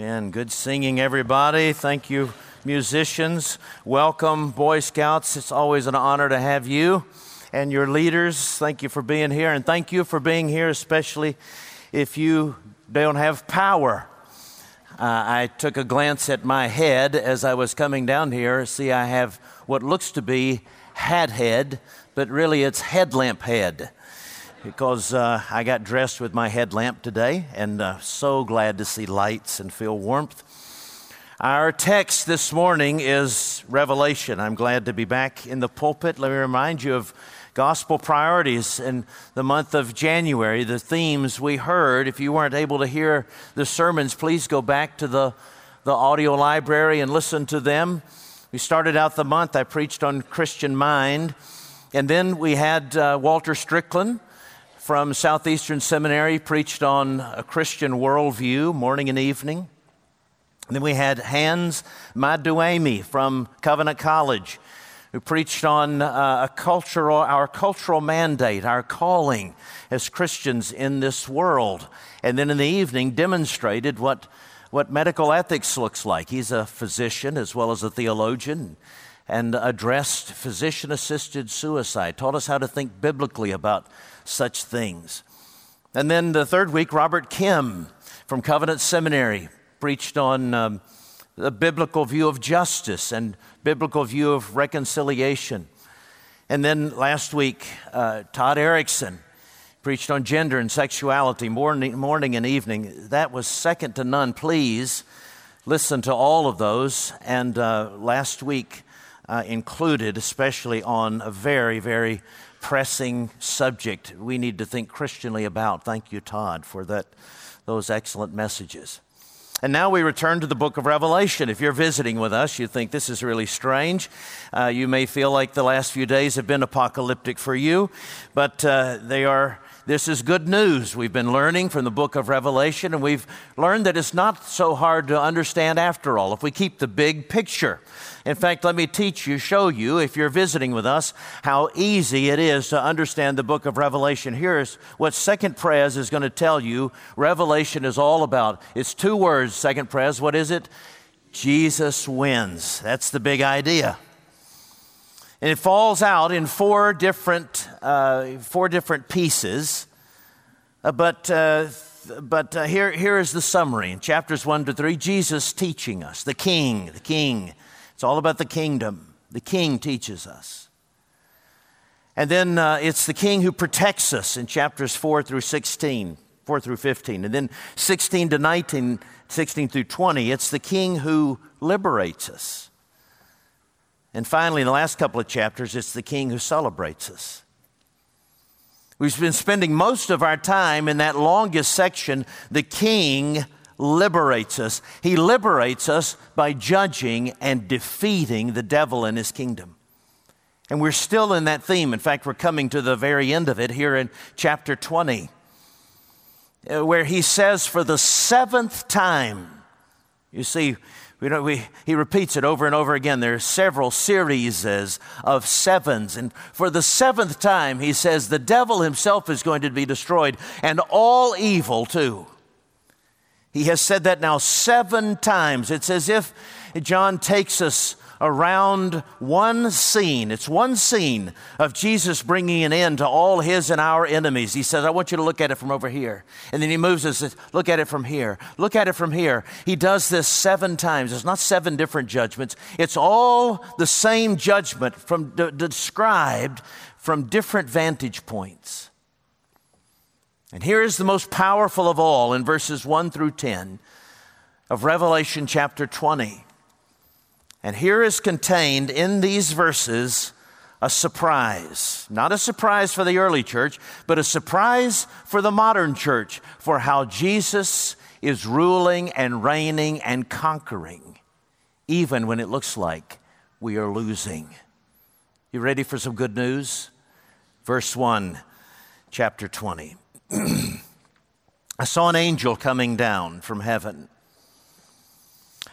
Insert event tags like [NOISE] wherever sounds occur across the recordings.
Amen. Good singing, everybody. Thank you, musicians. Welcome, Boy Scouts. It's always an honor to have you and your leaders. Thank you for being here, and thank you for being here, especially if you don't have power. Uh, I took a glance at my head as I was coming down here. See, I have what looks to be hat head, but really it's headlamp head because uh, I got dressed with my headlamp today and uh, so glad to see lights and feel warmth. Our text this morning is Revelation. I'm glad to be back in the pulpit. Let me remind you of gospel priorities in the month of January, the themes we heard. If you weren't able to hear the sermons, please go back to the, the audio library and listen to them. We started out the month, I preached on Christian mind. And then we had uh, Walter Strickland from Southeastern Seminary preached on a Christian worldview morning and evening. And then we had Hans Madueme from Covenant College who preached on uh, a cultural, our cultural mandate, our calling as Christians in this world. And then in the evening demonstrated what, what medical ethics looks like. He's a physician as well as a theologian and addressed physician assisted suicide, taught us how to think biblically about such things. And then the third week, Robert Kim from Covenant Seminary preached on um, the biblical view of justice and biblical view of reconciliation. And then last week, uh, Todd Erickson preached on gender and sexuality morning, morning and evening. That was second to none. Please listen to all of those. And uh, last week, uh, included, especially on a very, very pressing subject we need to think Christianly about. Thank you, Todd, for that, those excellent messages. And now we return to the book of Revelation. If you're visiting with us, you think this is really strange. Uh, you may feel like the last few days have been apocalyptic for you, but uh, they are this is good news. We've been learning from the book of Revelation, and we've learned that it's not so hard to understand after all if we keep the big picture. In fact, let me teach you, show you, if you're visiting with us, how easy it is to understand the book of Revelation. Here's what Second Pres is going to tell you Revelation is all about. It's two words, Second Pres. What is it? Jesus wins. That's the big idea. And it falls out in four different, uh, four different pieces. Uh, but uh, but uh, here, here is the summary in chapters 1 to 3 Jesus teaching us, the king, the king. It's all about the kingdom. The king teaches us. And then uh, it's the king who protects us in chapters 4 through 16, 4 through 15. And then 16 to 19, 16 through 20, it's the king who liberates us. And finally, in the last couple of chapters, it's the king who celebrates us. We've been spending most of our time in that longest section, the king liberates us. He liberates us by judging and defeating the devil and his kingdom. And we're still in that theme. In fact, we're coming to the very end of it here in chapter 20, uh, Uh, where he says, for the seventh time, you see, we know, we, he repeats it over and over again. There are several series of sevens. And for the seventh time, he says the devil himself is going to be destroyed and all evil too. He has said that now seven times. It's as if John takes us around one scene. It's one scene of Jesus bringing an end to all his and our enemies. He says, I want you to look at it from over here. And then he moves us, says, look at it from here. Look at it from here. He does this seven times. It's not seven different judgments, it's all the same judgment from, d- described from different vantage points. And here is the most powerful of all in verses 1 through 10 of Revelation chapter 20. And here is contained in these verses a surprise. Not a surprise for the early church, but a surprise for the modern church for how Jesus is ruling and reigning and conquering, even when it looks like we are losing. You ready for some good news? Verse 1, chapter 20. [CLEARS THROAT] I saw an angel coming down from heaven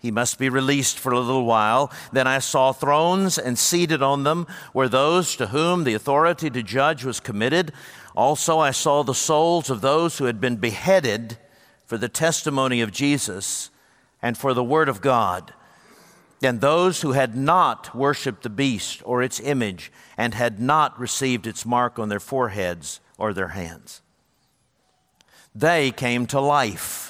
he must be released for a little while. Then I saw thrones, and seated on them were those to whom the authority to judge was committed. Also, I saw the souls of those who had been beheaded for the testimony of Jesus and for the Word of God, and those who had not worshiped the beast or its image and had not received its mark on their foreheads or their hands. They came to life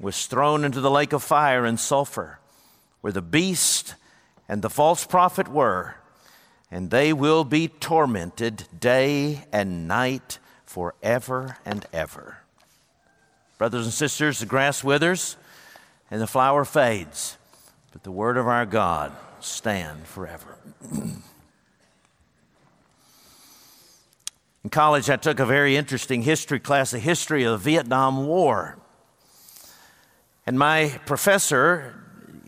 was thrown into the lake of fire and sulfur, where the beast and the false prophet were and they will be tormented day and night forever and ever. Brothers and sisters, the grass withers and the flower fades, but the word of our God stand forever. [CLEARS THROAT] In college, I took a very interesting history class, the history of the Vietnam War. And my professor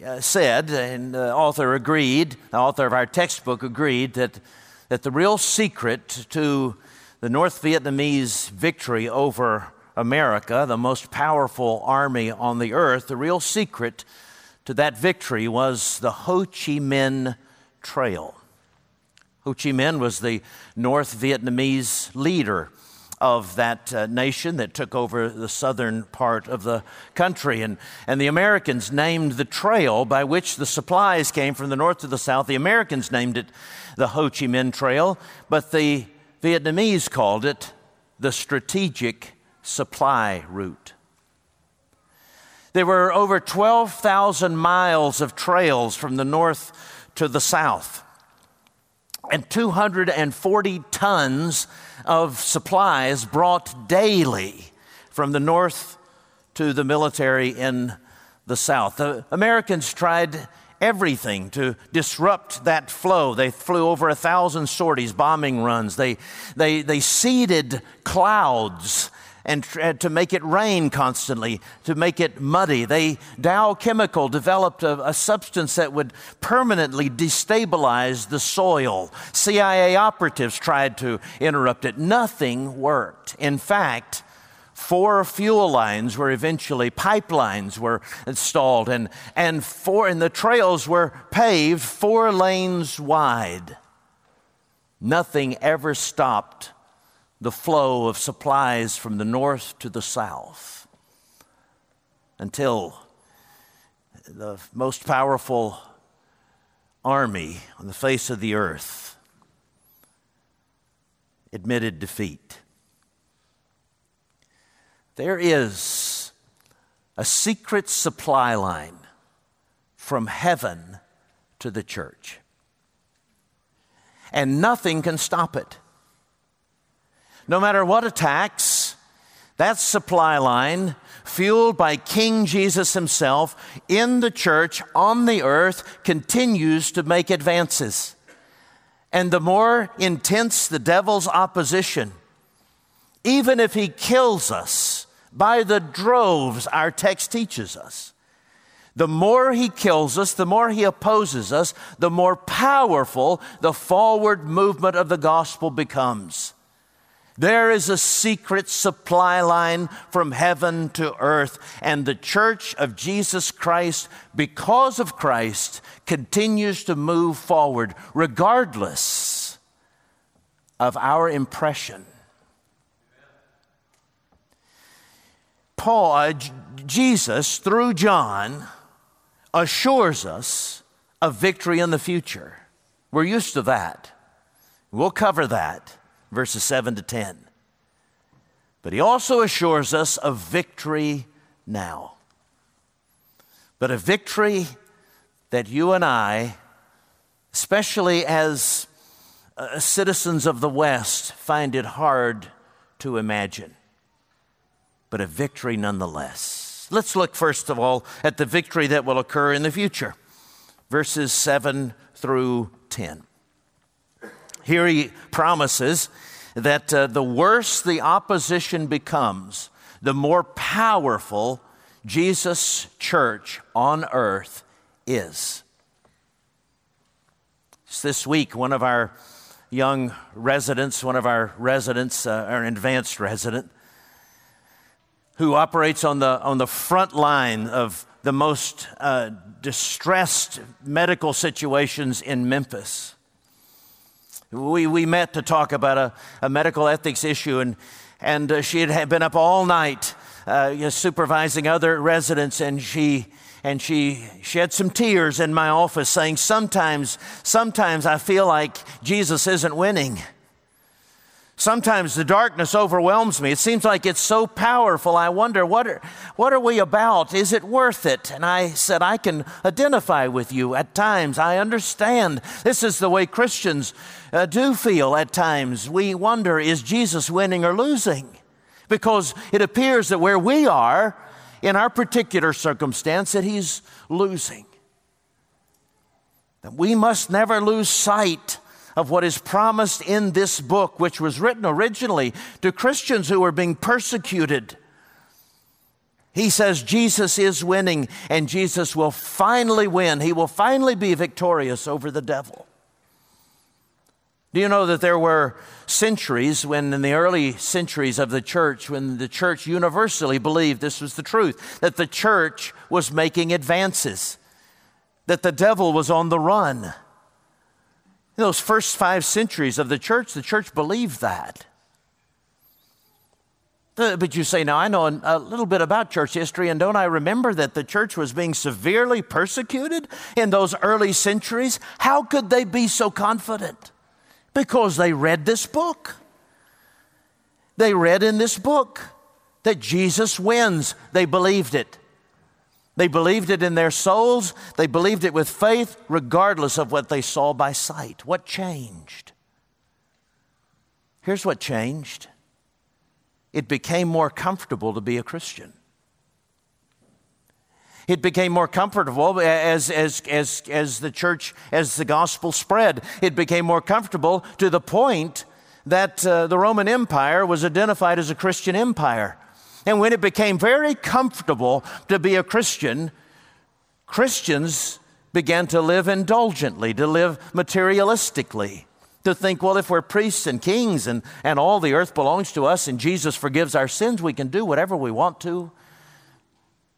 uh, said, and the author agreed, the author of our textbook agreed, that, that the real secret to the North Vietnamese victory over America, the most powerful army on the earth, the real secret to that victory was the Ho Chi Minh Trail. Ho Chi Minh was the North Vietnamese leader of that uh, nation that took over the southern part of the country. And, and the Americans named the trail by which the supplies came from the north to the south, the Americans named it the Ho Chi Minh Trail, but the Vietnamese called it the Strategic Supply Route. There were over 12,000 miles of trails from the north to the south, and 240 tons of supplies brought daily from the north to the military in the south. The Americans tried everything to disrupt that flow. They flew over a thousand sorties, bombing runs. They, they, they seeded clouds and uh, to make it rain constantly, to make it muddy. They, Dow Chemical developed a, a substance that would permanently destabilize the soil. CIA operatives tried to interrupt it. Nothing worked. In fact, four fuel lines were eventually pipelines were installed and, and four and the trails were paved four lanes wide nothing ever stopped the flow of supplies from the north to the south until the most powerful army on the face of the earth admitted defeat. There is a secret supply line from heaven to the church, and nothing can stop it no matter what attacks, that supply line, fueled by King Jesus himself in the church on the earth, continues to make advances. And the more intense the devil's opposition, even if he kills us by the droves, our text teaches us, the more he kills us, the more he opposes us, the more powerful the forward movement of the gospel becomes. There is a secret supply line from heaven to earth, and the church of Jesus Christ, because of Christ, continues to move forward regardless of our impression. Paul, uh, Jesus, through John, assures us of victory in the future. We're used to that. We'll cover that verses 7 to 10. But he also assures us of victory now. But a victory that you and I, especially as uh, citizens of the West, find it hard to imagine. But a victory nonetheless. Let's look first of all at the victory that will occur in the future. Verses 7 through 10. Here he promises that uh, the worse the opposition becomes, the more powerful Jesus' church on earth is. Just this week, one of our young residents, one of our residents, uh, our advanced resident, who operates on the, on the front line of the most uh, distressed medical situations in Memphis we, we met to talk about a, a medical ethics issue, and, and uh, she had been up all night uh, supervising other residents, and she and she shed some tears in my office saying sometimes sometimes i feel like jesus isn't winning Sometimes the darkness overwhelms me. It seems like it's so powerful. I wonder, what are, what are we about? Is it worth it? And I said, I can identify with you at times. I understand. This is the way Christians uh, do feel at times. We wonder, is Jesus winning or losing? Because it appears that where we are, in our particular circumstance, that he's losing. That we must never lose sight of what is promised in this book, which was written originally to Christians who were being persecuted. He says Jesus is winning and Jesus will finally win. He will finally be victorious over the devil. Do you know that there were centuries when, in the early centuries of the church, when the church universally believed this was the truth, that the church was making advances, that the devil was on the run? In those first five centuries of the church, the church believed that. Uh, but you say, now I know a little bit about church history, and don't I remember that the church was being severely persecuted in those early centuries? How could they be so confident? Because they read this book. They read in this book that Jesus wins. They believed it. They believed it in their souls. They believed it with faith, regardless of what they saw by sight. What changed? Here's what changed it became more comfortable to be a Christian. It became more comfortable as, as, as, as the church, as the gospel spread. It became more comfortable to the point that uh, the Roman Empire was identified as a Christian empire. And when it became very comfortable to be a Christian, Christians began to live indulgently, to live materialistically, to think, well, if we're priests and kings and, and all the earth belongs to us and Jesus forgives our sins, we can do whatever we want to.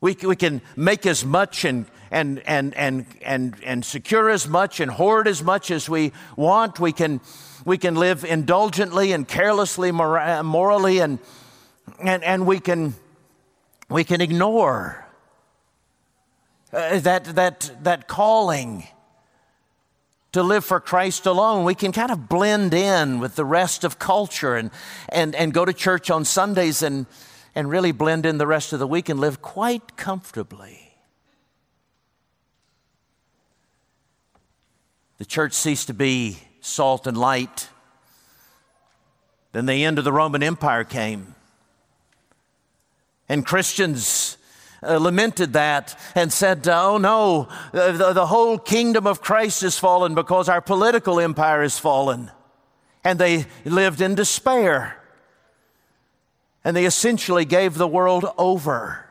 We, we can make as much and, and, and, and, and, and secure as much and hoard as much as we want. We can, we can live indulgently and carelessly, morally, and, and, and we, can, we can ignore uh, that, that, that calling to live for Christ alone. We can kind of blend in with the rest of culture and, and, and go to church on Sundays and, and really blend in the rest of the week and live quite comfortably. The church ceased to be salt and light. Then the end of the Roman Empire came. And Christians uh, lamented that and said, Oh no, the, the whole kingdom of Christ is fallen because our political empire is fallen. And they lived in despair. And they essentially gave the world over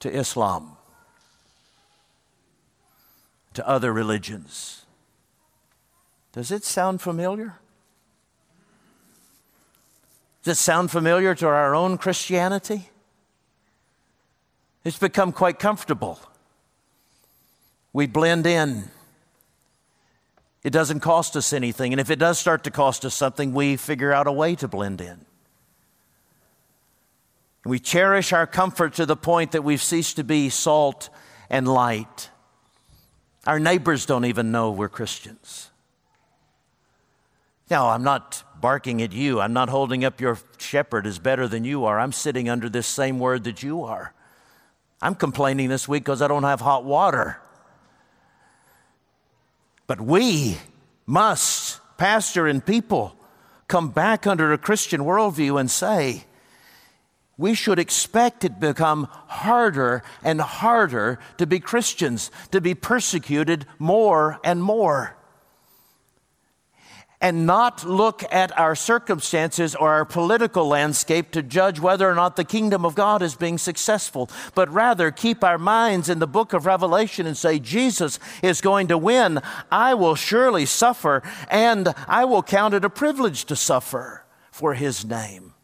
to Islam, to other religions. Does it sound familiar? Does it sound familiar to our own Christianity? It's become quite comfortable. We blend in. It doesn't cost us anything. And if it does start to cost us something, we figure out a way to blend in. We cherish our comfort to the point that we've ceased to be salt and light. Our neighbors don't even know we're Christians. Now, I'm not barking at you. I'm not holding up your shepherd as better than you are. I'm sitting under this same word that you are. I'm complaining this week because I don't have hot water. But we must, pastor and people, come back under a Christian worldview and say, we should expect it to become harder and harder to be Christians, to be persecuted more and more and not look at our circumstances or our political landscape to judge whether or not the kingdom of God is being successful, but rather keep our minds in the book of Revelation and say, Jesus is going to win. I will surely suffer, and I will count it a privilege to suffer for his name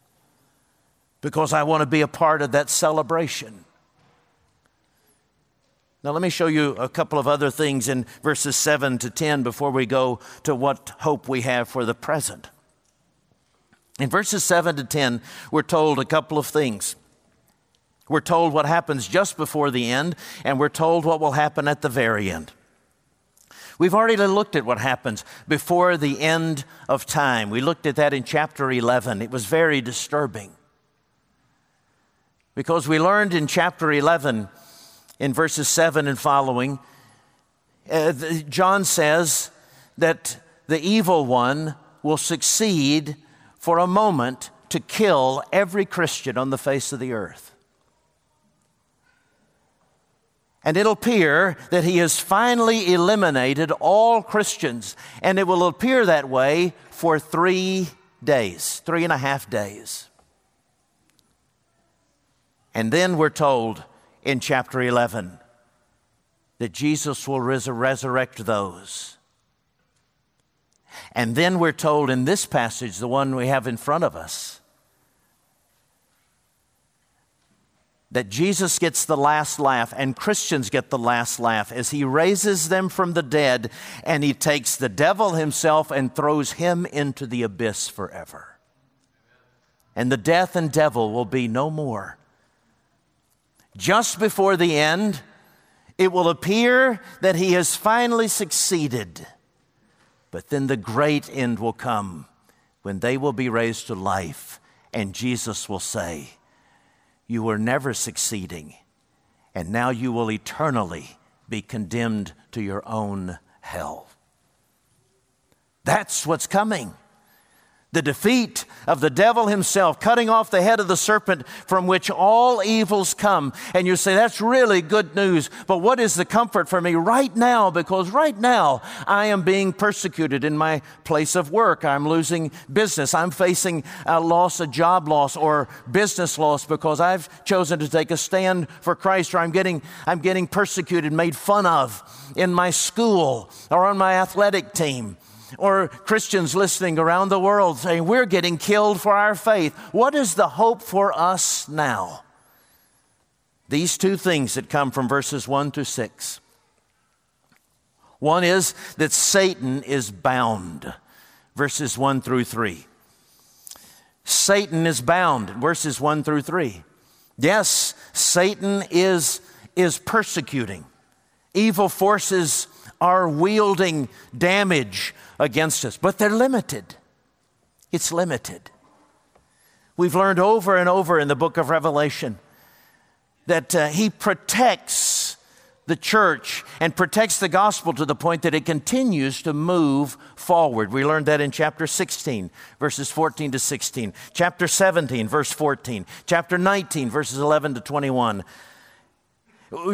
because I want to be a part of that celebration. Now, let me show you a couple of other things in verses 7 to 10 before we go to what hope we have for the present. In verses 7 to 10, we're told a couple of things. We're told what happens just before the end, and we're told what will happen at the very end. We've already looked at what happens before the end of time. We looked at that in chapter 11. It was very disturbing. Because we learned in chapter 11 in verses 7 and following, uh, John says that the evil one will succeed for a moment to kill every Christian on the face of the earth. And it'll appear that he has finally eliminated all Christians, and it will appear that way for three days, three and a half days. And then we're told in chapter 11 that Jesus will res- resurrect those. And then we're told in this passage, the one we have in front of us, that Jesus gets the last laugh and Christians get the last laugh as he raises them from the dead and he takes the devil himself and throws him into the abyss forever. And the death and devil will be no more just before the end, it will appear that he has finally succeeded. But then the great end will come when they will be raised to life, and Jesus will say, You were never succeeding, and now you will eternally be condemned to your own hell. That's what's coming the defeat of the devil himself, cutting off the head of the serpent from which all evils come. And you say, that's really good news. But what is the comfort for me right now? Because right now I am being persecuted in my place of work. I'm losing business. I'm facing a loss, a job loss, or business loss because I've chosen to take a stand for Christ, or I'm getting, I'm getting persecuted, made fun of in my school or on my athletic team or Christians listening around the world saying, We're getting killed for our faith. What is the hope for us now? These two things that come from verses 1 to 6. One is that Satan is bound, verses 1 through 3. Satan is bound, verses 1 through 3. Yes, Satan is, is persecuting. Evil forces are wielding damage against us, but they're limited. It's limited. We've learned over and over in the book of Revelation that uh, he protects the church and protects the gospel to the point that it continues to move forward. We learned that in chapter 16, verses 14 to 16, chapter 17, verse 14, chapter 19, verses 11 to 21.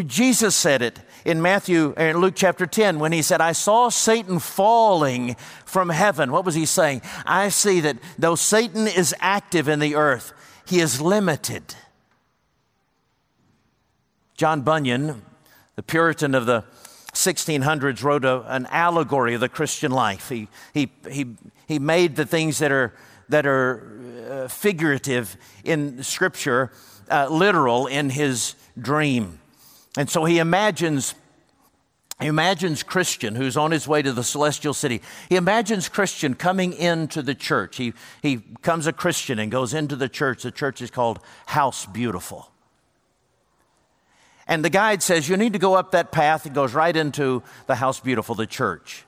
Jesus said it in Matthew in Luke chapter 10 when he said, I saw Satan falling from heaven. What was he saying? I see that though Satan is active in the earth, he is limited. John Bunyan, the Puritan of the 1600s, wrote a, an allegory of the Christian life. He, he, he, he made the things that are that are uh, figurative in Scripture, uh, literal in his dream. And so he imagines he imagines Christian who's on his way to the celestial city. He imagines Christian coming into the church. He, he comes a Christian and goes into the church. The church is called House Beautiful. And the guide says, You need to go up that path. It goes right into the House Beautiful, the church.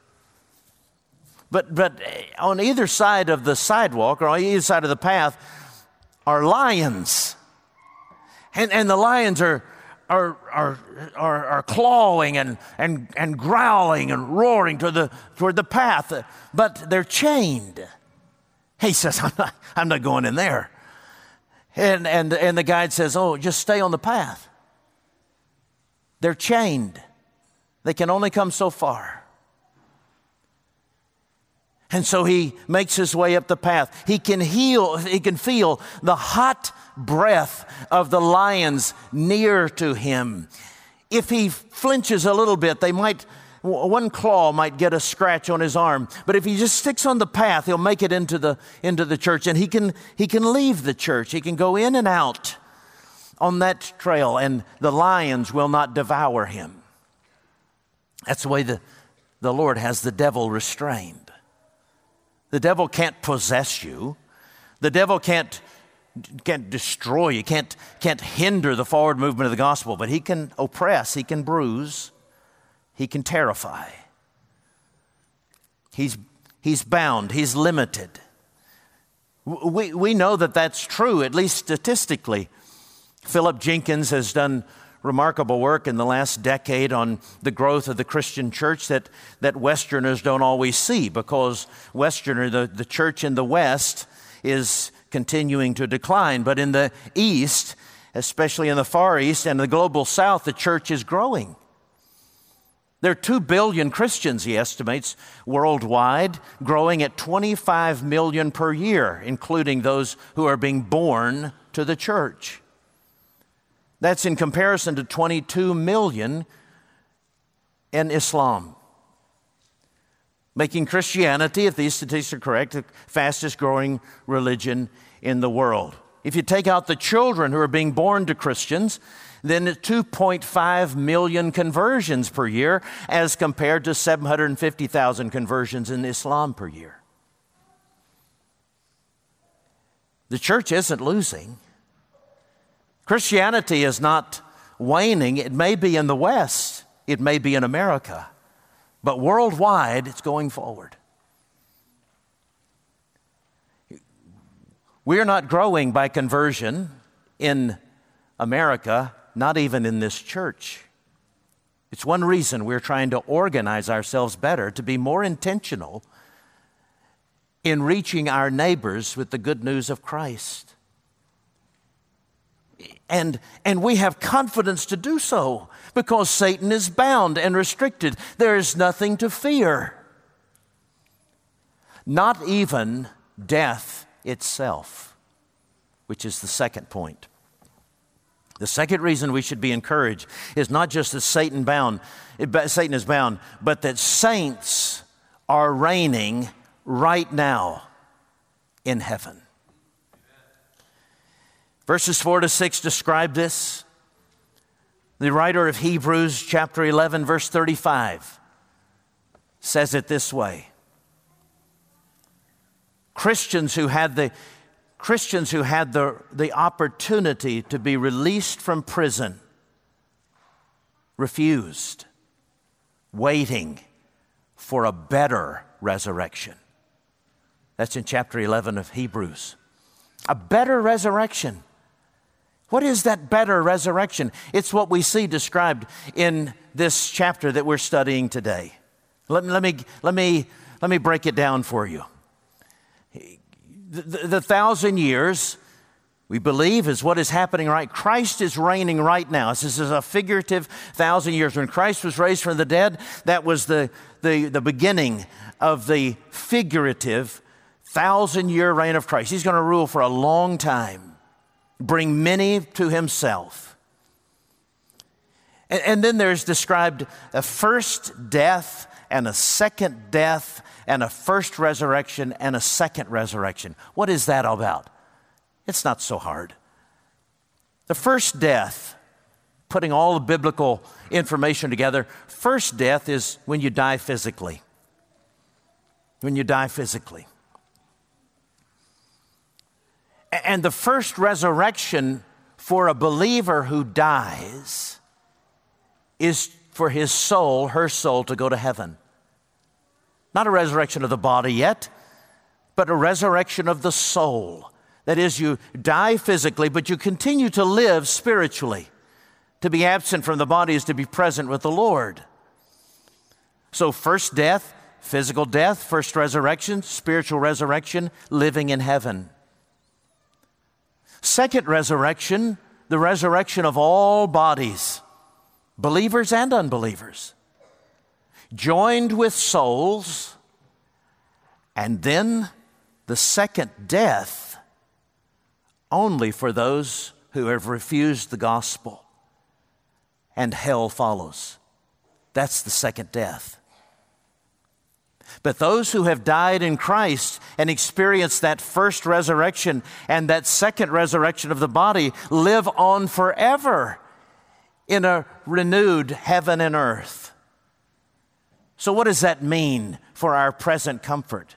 But, but on either side of the sidewalk or on either side of the path are lions. And, and the lions are, are, are, are, are clawing and, and, and growling and roaring toward the, toward the path, but they're chained. He says, [LAUGHS] I'm not, I'm not going in there. And, and, and the guide says, Oh, just stay on the path. They're chained, they can only come so far. And so he makes his way up the path. He can heal, he can feel the hot breath of the lions near to him. If he flinches a little bit, they might one claw might get a scratch on his arm. But if he just sticks on the path he'll make it into the into the church. And he can he can leave the church. He can go in and out on that trail and the lions will not devour him. That's the way the the lord has the devil restrained the devil can't possess you the devil can't can't destroy you, can't, can't hinder the forward movement of the gospel, but he can oppress, he can bruise, he can terrify. He's, he's bound, he's limited. We, we know that that's true, at least statistically. Philip Jenkins has done remarkable work in the last decade on the growth of the Christian church that, that Westerners don't always see because Westerner, the, the church in the West, is continuing to decline. But in the East, especially in the Far East and the global South, the church is growing. There are 2 billion Christians, he estimates, worldwide, growing at 25 million per year, including those who are being born to the church. That's in comparison to 22 million in Islam making Christianity, if these statistics are correct, the fastest growing religion in the world. If you take out the children who are being born to Christians, then 2.5 million conversions per year as compared to 750,000 conversions in Islam per year. The church isn't losing. Christianity is not waning. It may be in the West, it may be in America. But worldwide, it's going forward. We are not growing by conversion in America, not even in this church. It's one reason we're trying to organize ourselves better to be more intentional in reaching our neighbors with the good news of Christ. And, and we have confidence to do so because Satan is bound and restricted. There is nothing to fear. Not even death itself, which is the second point. The second reason we should be encouraged is not just that Satan bound, Satan is bound, but that saints are reigning right now in heaven. Verses 4 to 6 describe this. The writer of Hebrews, chapter 11, verse 35, says it this way Christians who had the Christians who had the, the opportunity to be released from prison refused, waiting for a better resurrection. That's in chapter 11 of Hebrews. A better resurrection. What is that better resurrection? It's what we see described in this chapter that we're studying today. Let, let, me, let, me, let me break it down for you. The, the, the thousand years, we believe, is what is happening right. Christ is reigning right now. This is a figurative thousand years. When Christ was raised from the dead, that was the, the, the beginning of the figurative thousand year reign of Christ. He's going to rule for a long time bring many to himself. And, and then there's described a first death and a second death and a first resurrection and a second resurrection. What is that all about? It's not so hard. The first death, putting all the biblical information together, first death is when you die physically. When you die physically. And the first resurrection for a believer who dies is for his soul, her soul, to go to heaven. Not a resurrection of the body yet, but a resurrection of the soul. That is, you die physically, but you continue to live spiritually. To be absent from the body is to be present with the Lord. So, first death, physical death, first resurrection, spiritual resurrection, living in heaven. Second resurrection, the resurrection of all bodies, believers and unbelievers, joined with souls, and then the second death only for those who have refused the gospel, and hell follows. That's the second death. But those who have died in Christ and experienced that first resurrection and that second resurrection of the body live on forever in a renewed heaven and earth. So, what does that mean for our present comfort?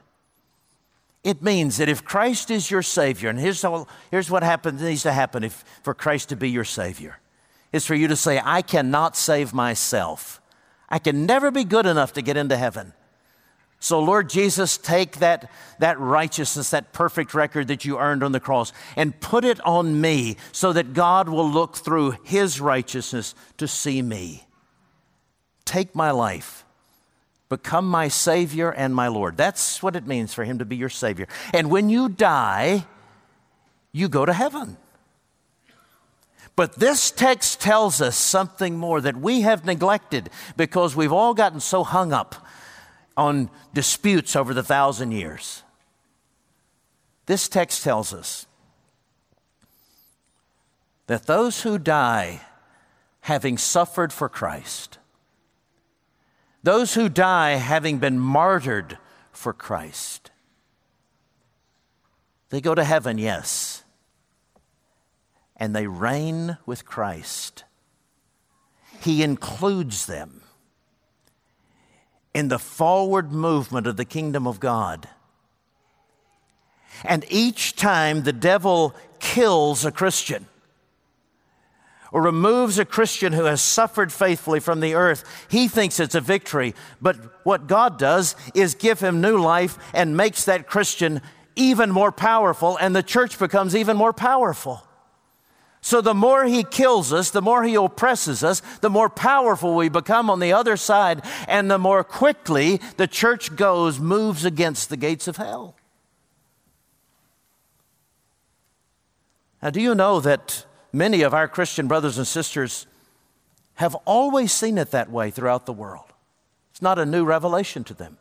It means that if Christ is your Savior, and here's, how, here's what happens, needs to happen if, for Christ to be your Savior, is for you to say, I cannot save myself. I can never be good enough to get into heaven. So, Lord Jesus, take that, that righteousness, that perfect record that you earned on the cross, and put it on me so that God will look through his righteousness to see me. Take my life. Become my Savior and my Lord. That's what it means for him to be your Savior. And when you die, you go to heaven. But this text tells us something more that we have neglected because we've all gotten so hung up on disputes over the thousand years. This text tells us that those who die having suffered for Christ, those who die having been martyred for Christ, they go to heaven, yes, and they reign with Christ. He includes them in the forward movement of the kingdom of God. And each time the devil kills a Christian or removes a Christian who has suffered faithfully from the earth, he thinks it's a victory. But what God does is give him new life and makes that Christian even more powerful, and the church becomes even more powerful. So, the more he kills us, the more he oppresses us, the more powerful we become on the other side, and the more quickly the church goes, moves against the gates of hell. Now, do you know that many of our Christian brothers and sisters have always seen it that way throughout the world? It's not a new revelation to them.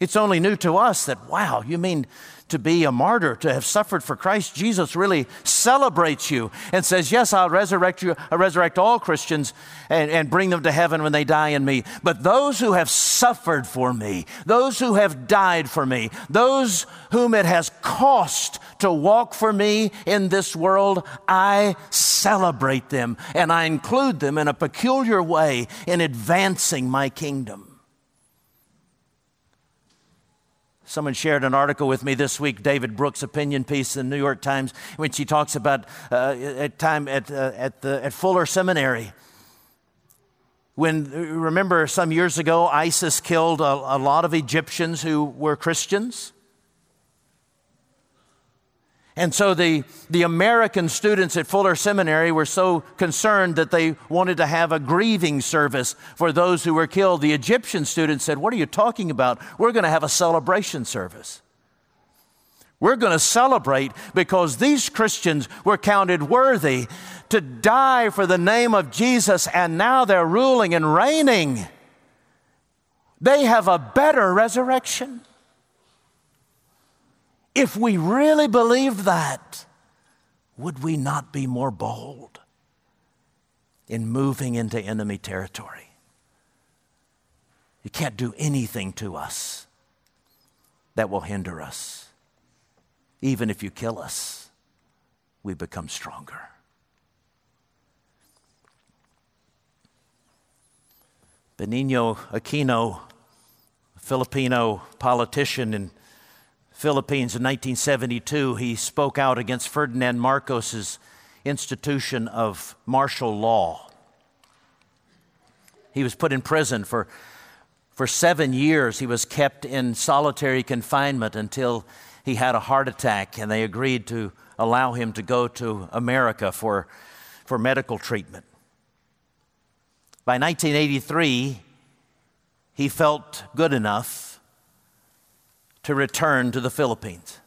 It's only new to us that, wow, you mean to be a martyr, to have suffered for Christ, Jesus really celebrates you and says, Yes, I'll resurrect you, I'll resurrect all Christians and, and bring them to heaven when they die in me. But those who have suffered for me, those who have died for me, those whom it has cost to walk for me in this world, I celebrate them and I include them in a peculiar way in advancing my kingdom. Someone shared an article with me this week, David Brooks' opinion piece in the New York Times, when she talks about uh, at time at, uh, at, the, at Fuller Seminary. When, remember some years ago, ISIS killed a, a lot of Egyptians who were Christians? And so the, the American students at Fuller Seminary were so concerned that they wanted to have a grieving service for those who were killed. The Egyptian students said, What are you talking about? We're going to have a celebration service. We're going to celebrate because these Christians were counted worthy to die for the name of Jesus, and now they're ruling and reigning. They have a better resurrection. If we really believed that, would we not be more bold in moving into enemy territory? You can't do anything to us that will hinder us. Even if you kill us, we become stronger. Benigno Aquino, Filipino politician in Philippines in 1972, he spoke out against Ferdinand Marcos's institution of martial law. He was put in prison for, for seven years. He was kept in solitary confinement until he had a heart attack, and they agreed to allow him to go to America for, for medical treatment. By 1983, he felt good enough to return to the Philippines.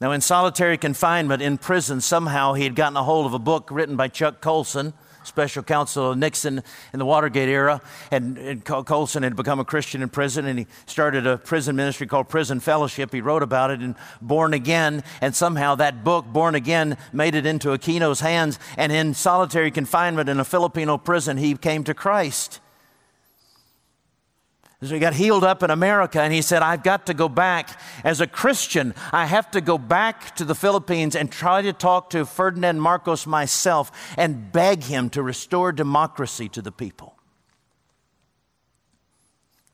Now, in solitary confinement in prison, somehow he had gotten a hold of a book written by Chuck Colson special counsel of Nixon in the Watergate era. And, and Colson had become a Christian in prison, and he started a prison ministry called Prison Fellowship. He wrote about it in Born Again, and somehow that book, Born Again, made it into Aquino's hands. And in solitary confinement in a Filipino prison, he came to Christ. So he got healed up in America, and he said, I've got to go back. As a Christian, I have to go back to the Philippines and try to talk to Ferdinand Marcos myself and beg him to restore democracy to the people.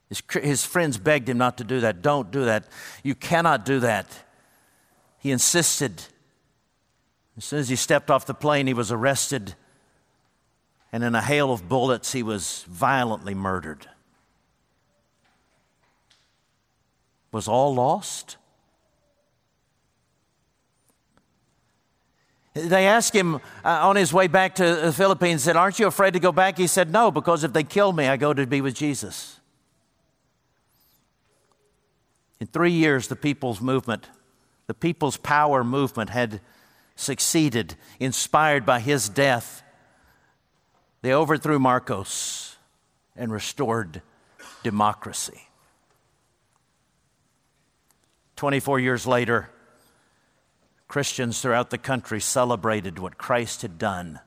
His, his friends begged him not to do that. Don't do that. You cannot do that. He insisted. As soon as he stepped off the plane, he was arrested, and in a hail of bullets, he was violently murdered. Was all lost? They asked him uh, on his way back to the Philippines, said, Aren't you afraid to go back? He said, No, because if they kill me, I go to be with Jesus. In three years, the people's movement, the people's power movement had succeeded, inspired by his death. They overthrew Marcos and restored democracy. 24 years later, Christians throughout the country celebrated what Christ had done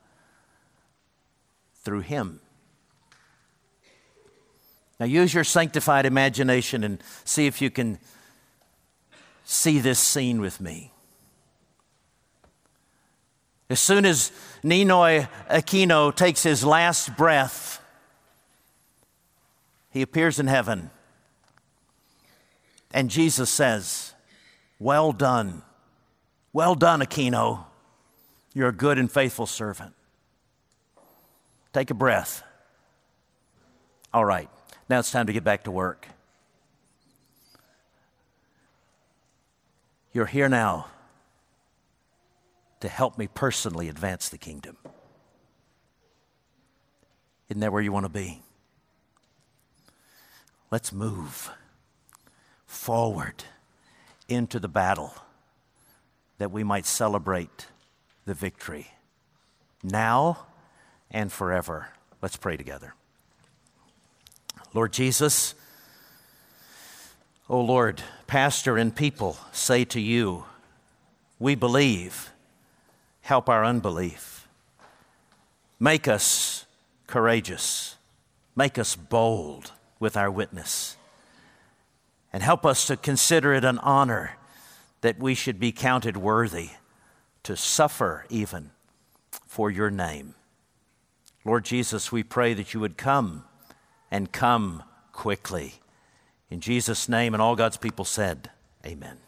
through him. Now, use your sanctified imagination and see if you can see this scene with me. As soon as Ninoy Aquino takes his last breath, he appears in heaven and Jesus says, Well done. Well done, Aquino. You're a good and faithful servant. Take a breath. All right, now it's time to get back to work. You're here now to help me personally advance the kingdom. Isn't that where you want to be? Let's move forward into the battle that we might celebrate the victory now and forever. Let's pray together. Lord Jesus, oh Lord, pastor and people say to you, We believe, help our unbelief. Make us courageous, make us bold with our witness and help us to consider it an honor that we should be counted worthy to suffer even for your name. Lord Jesus, we pray that you would come and come quickly. In Jesus' name, and all God's people said, Amen.